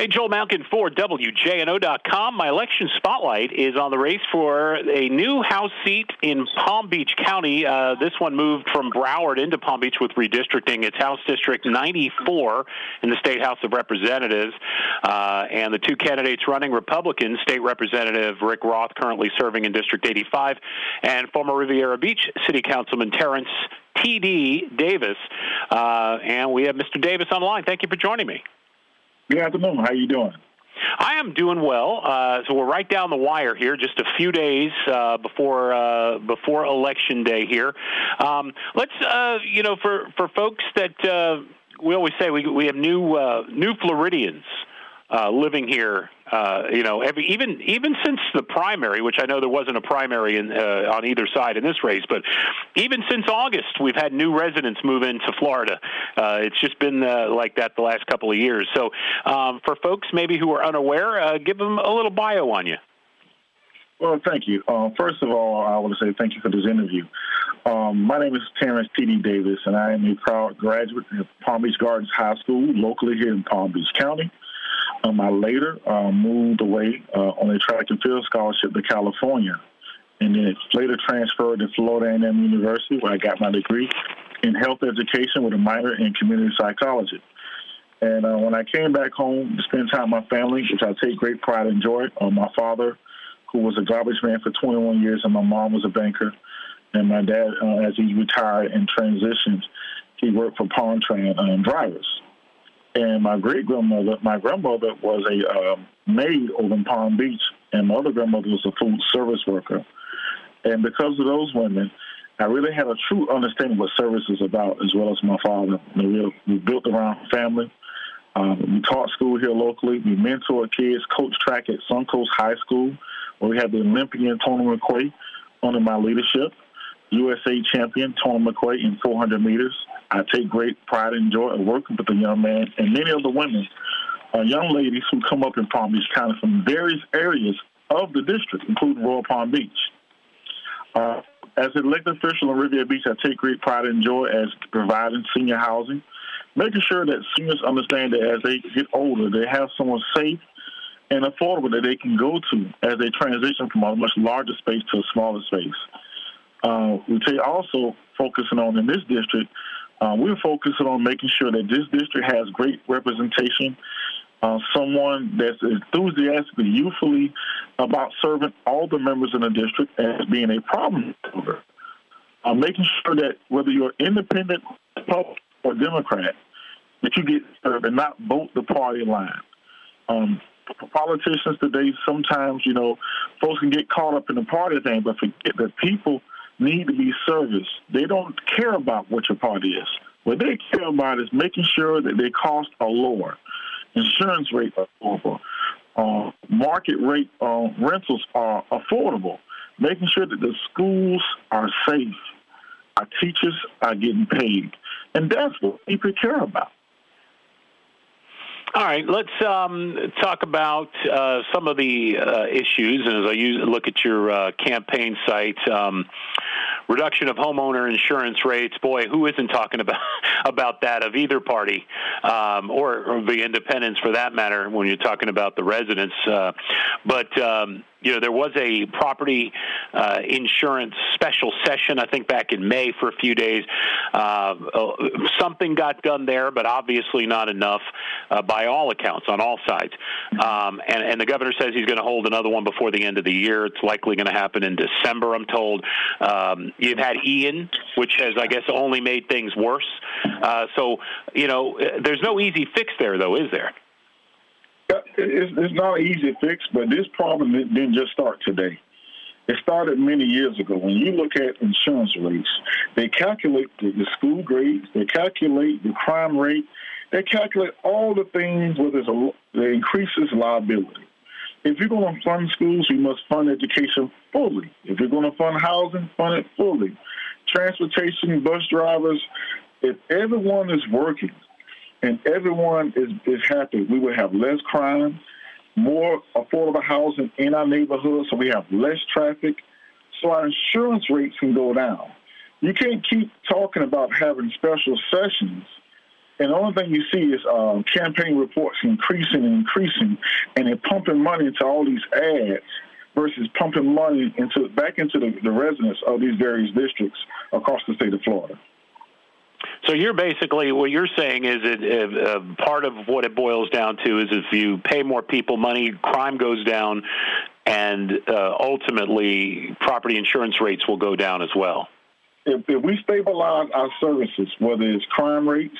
Hey, Joel Malkin for WJNO.com. My election spotlight is on the race for a new House seat in Palm Beach County. Uh, this one moved from Broward into Palm Beach with redistricting. It's House District 94 in the State House of Representatives. Uh, and the two candidates running Republican, State Representative Rick Roth, currently serving in District 85, and former Riviera Beach City Councilman Terrence T.D. Davis. Uh, and we have Mr. Davis on the line. Thank you for joining me. Good afternoon. How are you doing? I am doing well. Uh, so we're right down the wire here, just a few days uh, before uh, before election day here. Um, let's, uh, you know, for for folks that uh, we always say we we have new uh, new Floridians uh, living here. Uh, you know, every, even even since the primary, which I know there wasn't a primary in, uh, on either side in this race, but even since August, we've had new residents move into Florida. Uh, it's just been uh, like that the last couple of years. So, um, for folks maybe who are unaware, uh, give them a little bio on you. Well, thank you. First of all, I want to say thank you for this interview. Um, my name is Terrence T.D. Davis, and I am a proud graduate of Palm Beach Gardens High School, locally here in Palm Beach County. Um, I later uh, moved away uh, on a track and field scholarship to California, and then later transferred to Florida A&M University, where I got my degree in health education with a minor in community psychology. And uh, when I came back home to spend time with my family, which I take great pride and joy, uh, my father, who was a garbage man for 21 years, and my mom was a banker, and my dad, uh, as he retired and transitioned, he worked for Palm Tran um, drivers. And my great grandmother, my grandmother was a um, maid over in Palm Beach, and my other grandmother was a food service worker. And because of those women, I really had a true understanding what service is about, as well as my father. We, we built around family. Um, we taught school here locally. We mentored kids, coached track at Suncoast High School, where we had the Olympian Tony McQuay under my leadership. USA champion Tony McQuay in 400 meters. I take great pride and joy of working with the young man and many of the women, uh, young ladies who come up in Palm Beach County from various areas of the district, including Royal Palm Beach. Uh, as an elected official in Riviera Beach, I take great pride and joy as providing senior housing, making sure that seniors understand that as they get older, they have someone safe and affordable that they can go to as they transition from a much larger space to a smaller space. Uh, we take also focusing on in this district, uh, we're focusing on making sure that this district has great representation. Uh, someone that's enthusiastically, youthfully about serving all the members in the district as being a problem solver. Uh, making sure that whether you're independent, Republican, or Democrat, that you get served and not vote the party line. Um, politicians today, sometimes, you know, folks can get caught up in the party thing, but forget that people need to be serviced. They don't care about what your party is. What they care about is making sure that their costs are lower, insurance rates are lower, uh, market rate uh, rentals are affordable, making sure that the schools are safe, our teachers are getting paid, and that's what people care about. All right, let's um, talk about uh, some of the uh, issues. And as I use, look at your uh, campaign site, um, reduction of homeowner insurance rates. Boy, who isn't talking about about that of either party, um, or, or, the independents for that matter? When you're talking about the residents, uh, but um, you know, there was a property uh, insurance special session, I think, back in May for a few days. Uh, uh something got done there, but obviously not enough uh, by all accounts on all sides. Um, and, and, the governor says he's going to hold another one before the end of the year. It's likely going to happen in December, I'm told. Um, you've had Ian, which has, I guess, only made things worse. Uh, so, you know, there's no easy fix there, though, is there? It's, it's not an easy fix, but this problem didn't just start today. It started many years ago. When you look at insurance rates, they calculate the, the school grades, they calculate the crime rate, they calculate all the things, whether it's a, they increases liability. If you're going to fund schools, you must fund education fully. If you're going to fund housing, fund it fully. Transportation, bus drivers, if everyone is working and everyone is, is happy, we will have less crime, more affordable housing in our neighborhoods, so we have less traffic, so our insurance rates can go down. You can't keep talking about having special sessions and the only thing you see is um, campaign reports increasing and increasing, and they're pumping money into all these ads versus pumping money into back into the, the residents of these various districts across the state of Florida. So you're basically what you're saying is that uh, part of what it boils down to is if you pay more people money, crime goes down, and uh, ultimately property insurance rates will go down as well. If, if we stabilize our services, whether it's crime rates,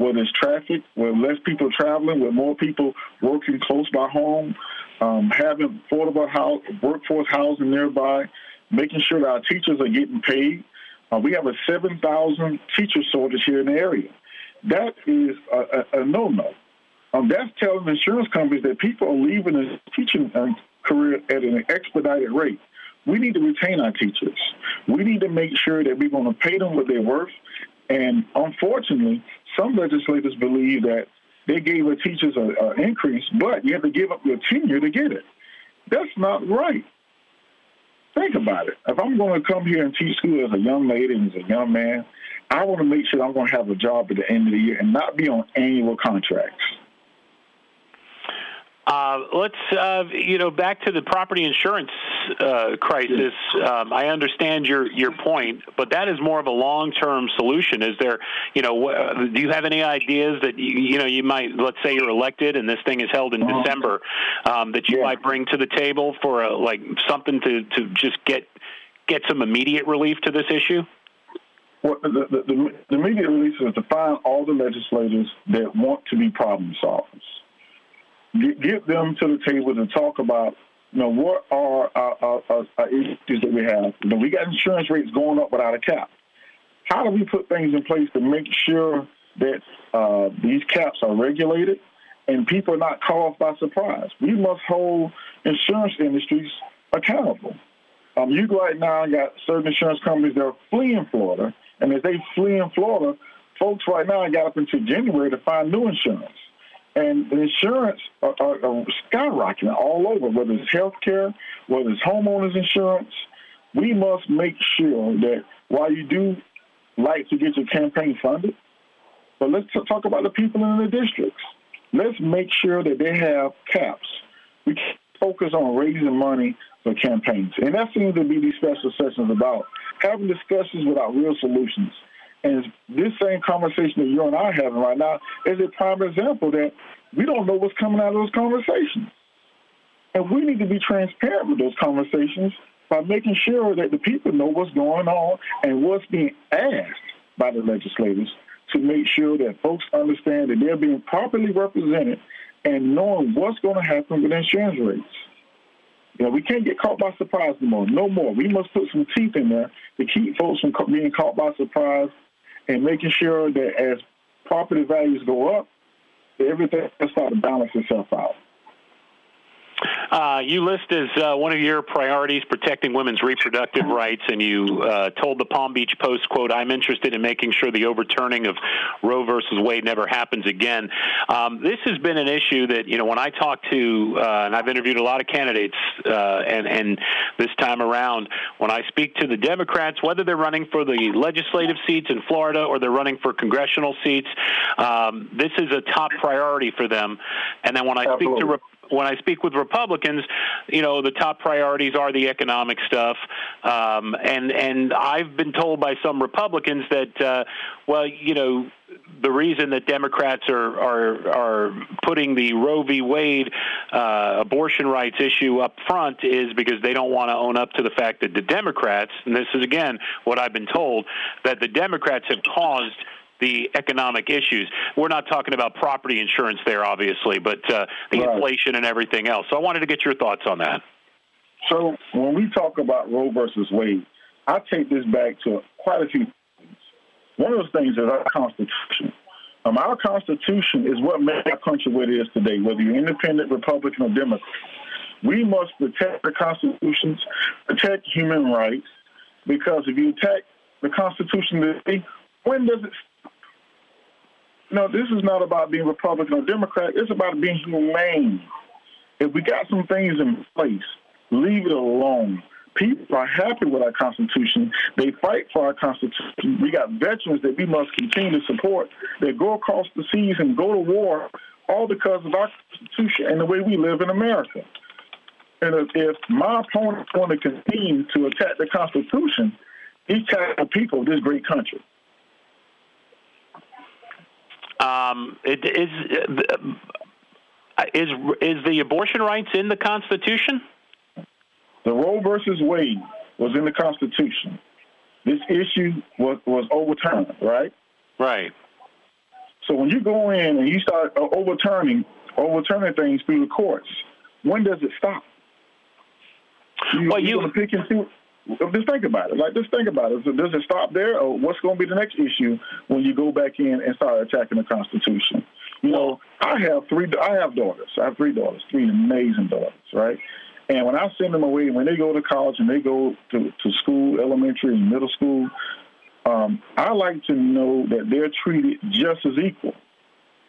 where there's traffic, where less people traveling, with more people working close by home, um, having affordable house, workforce housing nearby, making sure that our teachers are getting paid. Uh, we have a 7,000 teacher shortage here in the area. That is a, a, a no-no. Um, that's telling insurance companies that people are leaving the teaching uh, career at an expedited rate. We need to retain our teachers. We need to make sure that we're going to pay them what they're worth. And unfortunately, some legislators believe that they gave the teachers an increase, but you have to give up your tenure to get it. That's not right. Think about it. If I'm going to come here and teach school as a young lady and as a young man, I want to make sure I'm going to have a job at the end of the year and not be on annual contracts. Uh, let's, uh, you know, back to the property insurance uh, crisis. Um, I understand your your point, but that is more of a long term solution. Is there, you know, do you have any ideas that you, you know you might, let's say you're elected and this thing is held in uh-huh. December, um, that you yeah. might bring to the table for a, like something to to just get get some immediate relief to this issue? Well, the, the, the, the immediate relief is to find all the legislators that want to be problem solvers get them to the table to talk about, you know, what are our, our, our issues that we have. You know, we got insurance rates going up without a cap. How do we put things in place to make sure that uh, these caps are regulated and people are not caught by surprise? We must hold insurance industries accountable. Um, you right now got certain insurance companies that are fleeing Florida, and as they flee in Florida, folks right now got up until January to find new insurance. And the insurance are, are, are skyrocketing all over, whether it's health care, whether it's homeowners insurance. We must make sure that while you do like to get your campaign funded, but let's talk about the people in the districts. Let's make sure that they have caps. We focus on raising money for campaigns. And that seems to be these special sessions about having discussions without real solutions. And this same conversation that you and I are having right now is a prime example that we don't know what's coming out of those conversations. And we need to be transparent with those conversations by making sure that the people know what's going on and what's being asked by the legislators to make sure that folks understand that they're being properly represented and knowing what's going to happen with insurance rates. You know, we can't get caught by surprise anymore. No more. We must put some teeth in there to keep folks from being caught by surprise and making sure that as property values go up, everything will start to balance itself out. Uh, you list as uh, one of your priorities protecting women's reproductive rights, and you uh, told the Palm Beach Post, "quote I'm interested in making sure the overturning of Roe versus Wade never happens again." Um, this has been an issue that you know when I talk to, uh, and I've interviewed a lot of candidates, uh, and and this time around, when I speak to the Democrats, whether they're running for the legislative seats in Florida or they're running for congressional seats, um, this is a top priority for them. And then when I Absolutely. speak to when I speak with Republicans, you know, the top priorities are the economic stuff, um, and and I've been told by some Republicans that, uh, well, you know, the reason that Democrats are are are putting the Roe v. Wade uh, abortion rights issue up front is because they don't want to own up to the fact that the Democrats, and this is again what I've been told, that the Democrats have caused the economic issues. We're not talking about property insurance there, obviously, but uh, the right. inflation and everything else. So I wanted to get your thoughts on that. So when we talk about Roe versus Wade, I take this back to quite a few things. One of those things is our Constitution. Um, our Constitution is what made our country what it is today, whether you're independent, Republican, or Democrat. We must protect the Constitution, protect human rights, because if you attack the Constitution today, when does it? No, this is not about being Republican or Democrat. It's about being humane. If we got some things in place, leave it alone. People are happy with our Constitution. They fight for our Constitution. We got veterans that we must continue to support that go across the seas and go to war all because of our Constitution and the way we live in America. And if, my opponents want to continue to attack the Constitution, he's attacking the people of this great country. Um, it is uh, is is the abortion rights in the Constitution? The Roe versus Wade was in the Constitution. This issue was was overturned, right? Right. So when you go in and you start uh, overturning overturning things through the courts, when does it stop? You, well, you to pick and see. Just think about it. Like, just think about it. Does it stop there, or what's going to be the next issue when you go back in and start attacking the Constitution? You know, I have three. I have daughters. I have three daughters, three amazing daughters, right? And when I send them away, when they go to college and they go to, to school, elementary and middle school, um, I like to know that they're treated just as equal.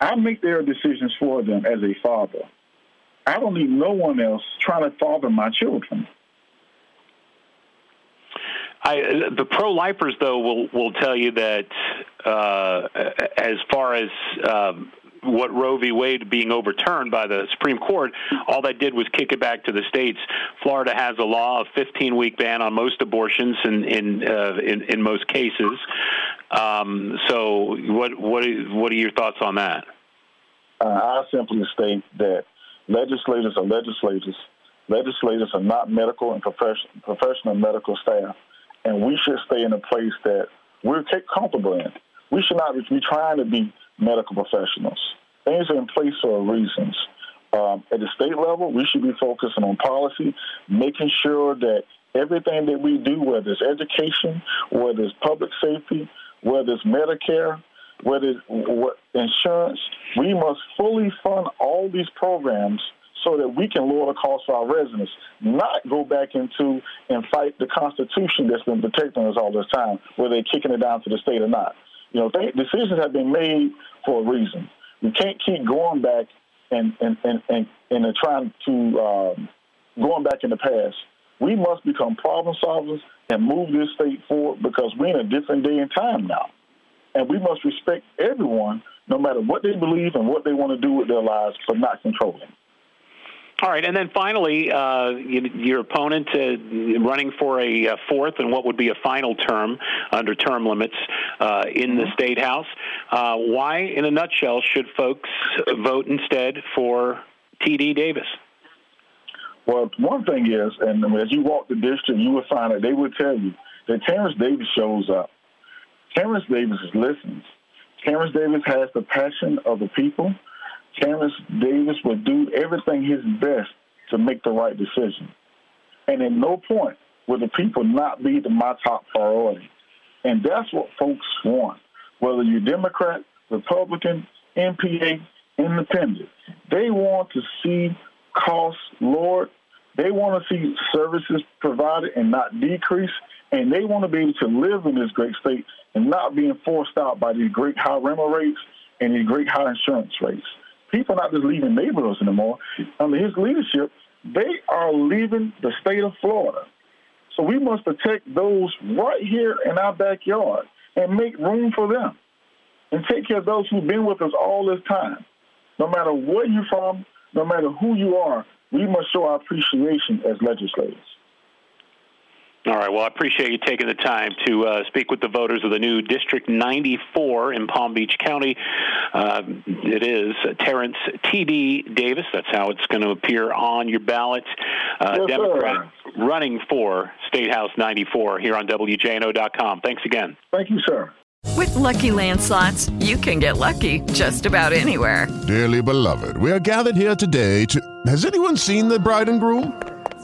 I make their decisions for them as a father. I don't need no one else trying to father my children. I, the pro-lifers, though, will will tell you that uh, as far as um, what Roe v. Wade being overturned by the Supreme Court, all that did was kick it back to the states. Florida has a law of 15 week ban on most abortions in in uh, in, in, most cases. Um, so, what what what are your thoughts on that? Uh, I simply state that legislators are legislators. Legislators are not medical and professional professional medical staff and we should stay in a place that we're comfortable in. We should not be trying to be medical professionals. Things are in place for reasons. Um, at the state level, we should be focusing on policy, making sure that everything that we do, whether it's education, whether it's public safety, whether it's Medicare, whether it's insurance, we must fully fund all these programs so that we can lower the cost for our residents, not go back into and fight the Constitution that's been protecting us all this time, whether they're kicking it down to the state or not. You know, th- decisions have been made for a reason. We can't keep going back and and and and, and trying to um, going back in the past. We must become problem solvers and move this state forward because we're in a different day and time now, and we must respect everyone, no matter what they believe and what they want to do with their lives, but not controlling. All right, and then finally, uh, your opponent uh, running for a uh, fourth and what would be a final term under term limits uh, in the state house. Uh, why, in a nutshell, should folks vote instead for T.D. Davis? Well, one thing is, and as you walk the district, you will find that they will tell you that Terrence Davis shows up. Terrence Davis listens. Terrence Davis has the passion of the people. Terrence Davis would do everything his best to make the right decision. And at no point will the people not be the, my top priority. And that's what folks want. Whether you're Democrat, Republican, NPA, Independent, they want to see costs lowered. They want to see services provided and not decrease. And they want to be able to live in this great state and not being forced out by these great high rental rates and these great high insurance rates people are not just leaving neighborhoods anymore. Under his leadership, they are leaving the state of Florida. So we must protect those right here in our backyard and make room for them and take care of those who've been with us all this time. No matter where you're from, no matter who you are, we must show our appreciation as legislators. All right. Well, I appreciate you taking the time to uh, speak with the voters of the new District 94 in Palm Beach County. Uh, it is Terrence T.D. Davis. That's how it's going to appear on your ballot. Uh, yes, Democrat sir. running for State House 94 here on WJNO.com. Thanks again. Thank you, sir. With Lucky Land slots, you can get lucky just about anywhere. Dearly beloved, we are gathered here today to. Has anyone seen the bride and groom?